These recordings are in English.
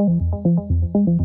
Balearica Radio.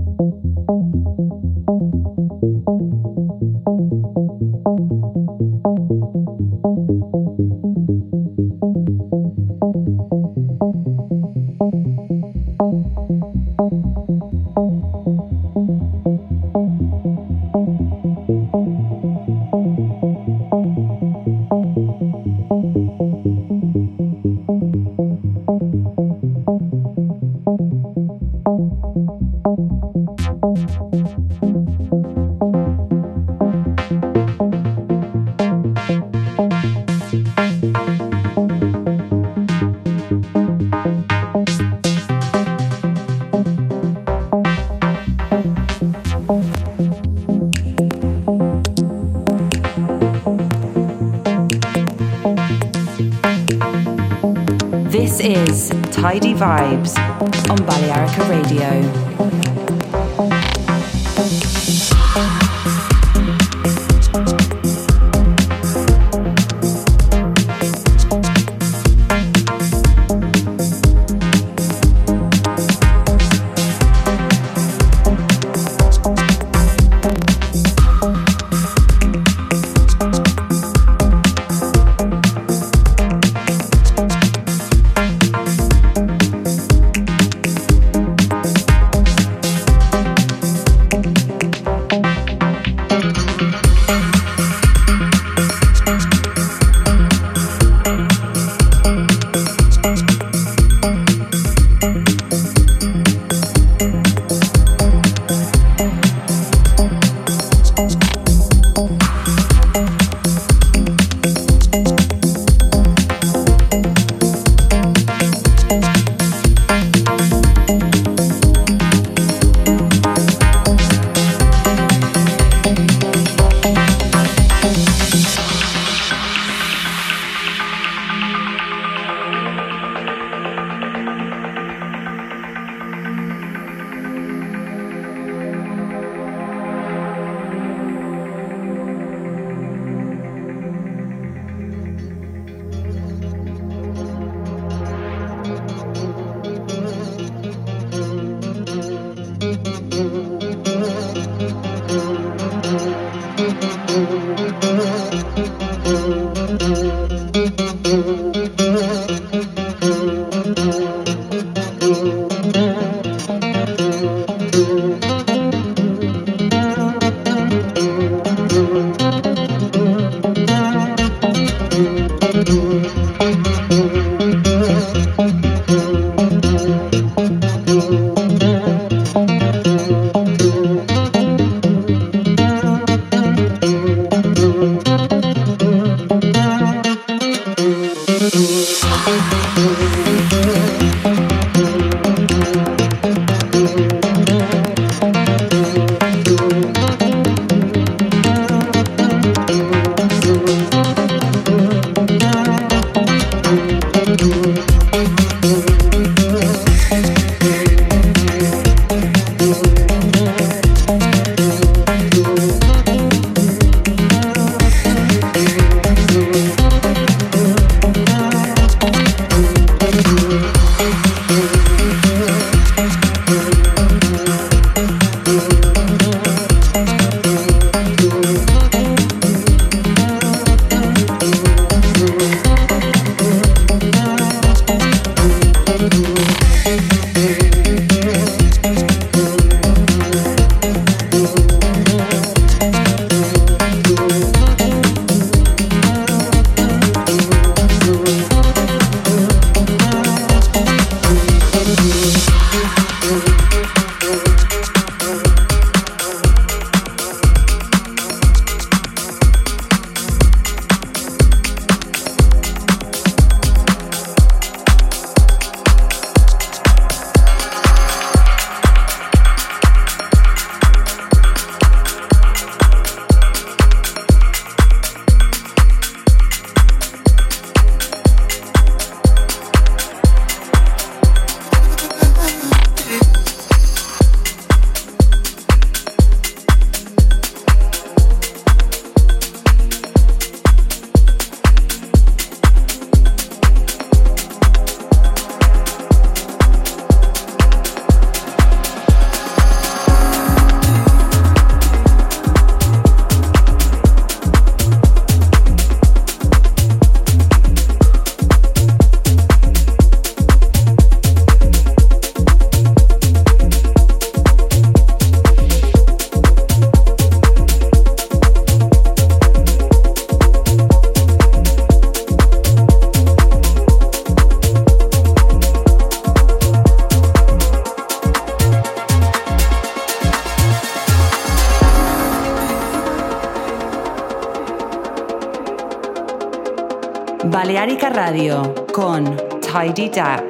Daps.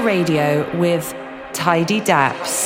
Radio with Tidy Daps.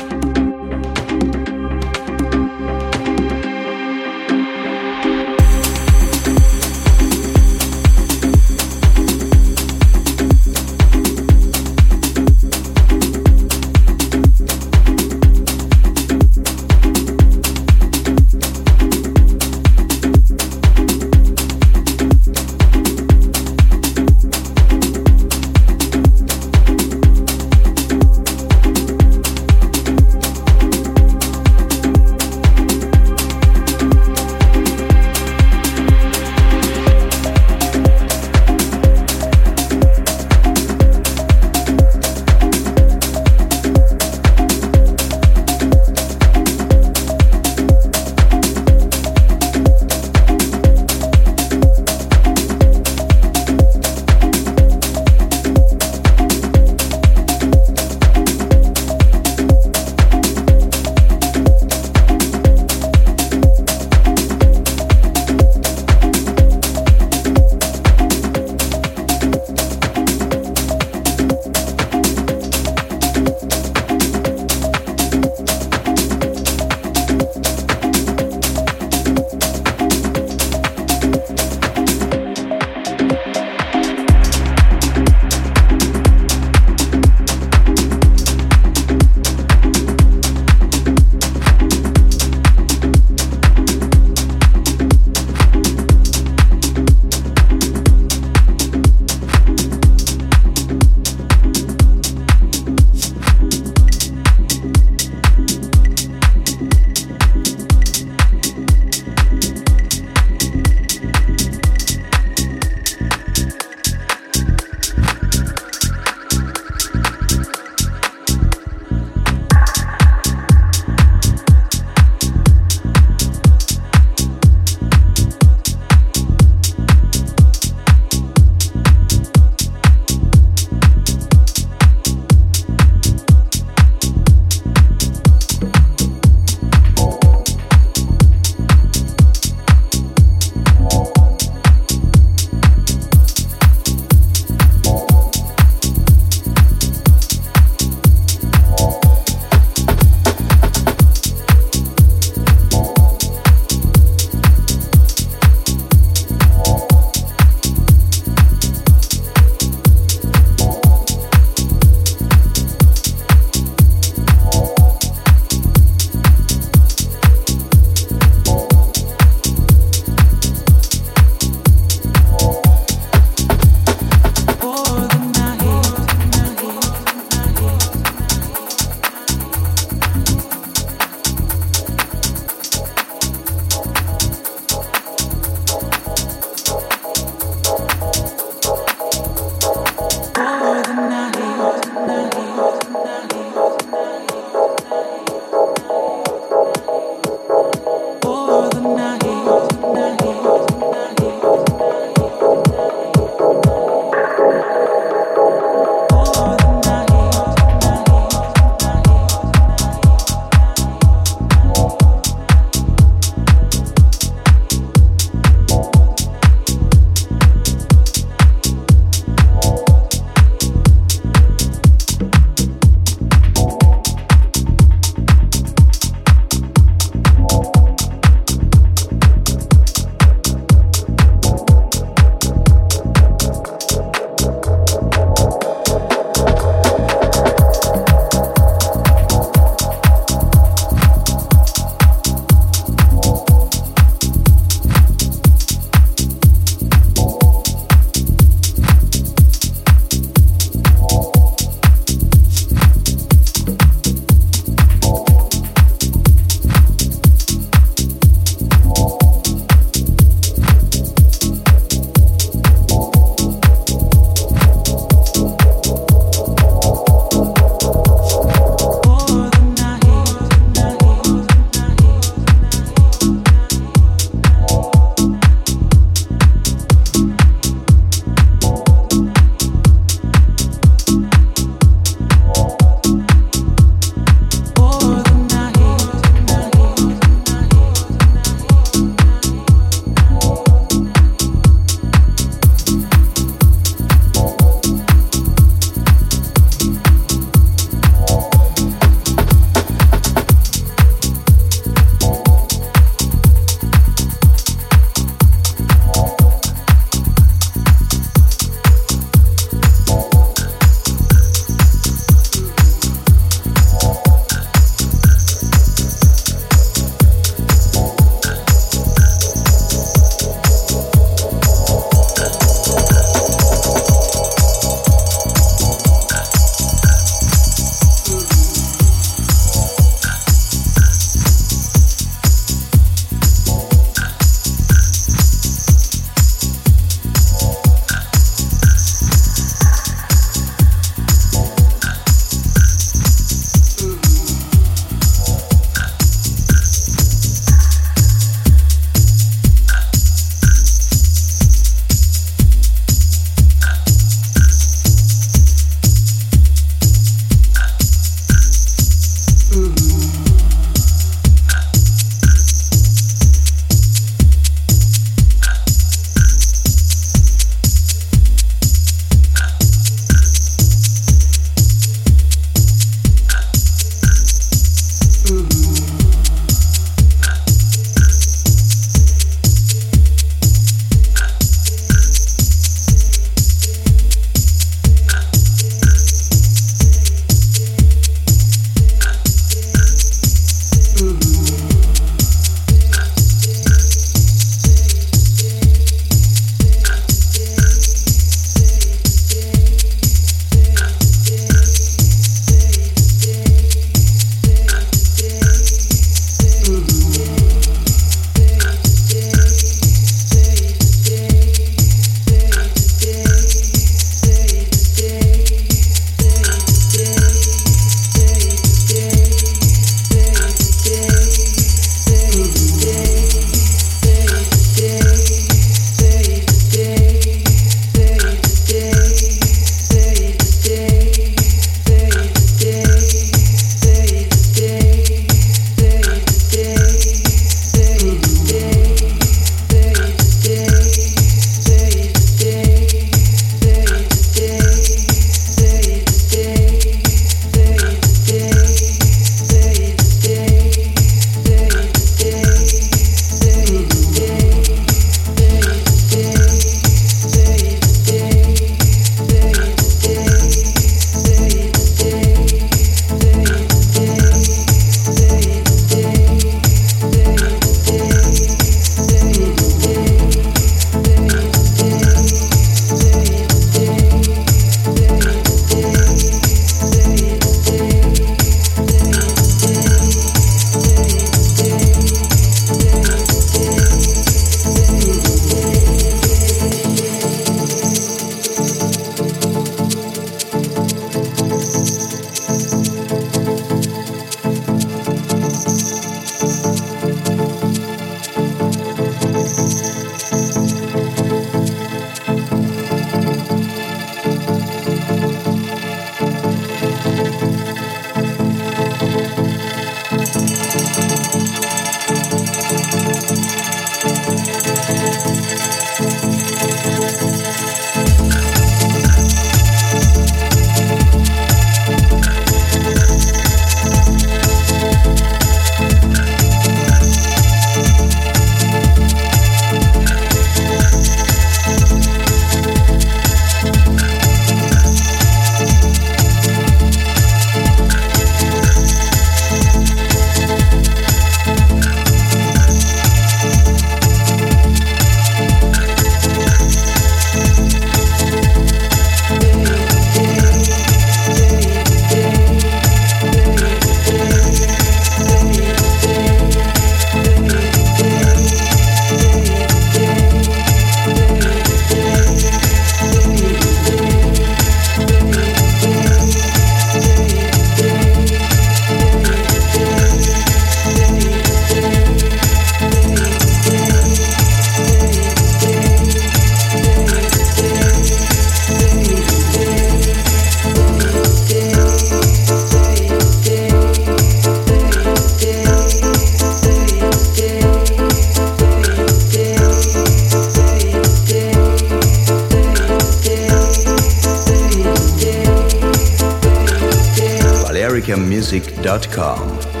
balearicamusic.com.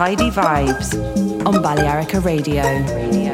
Tidy Vibes on Balearica Radio.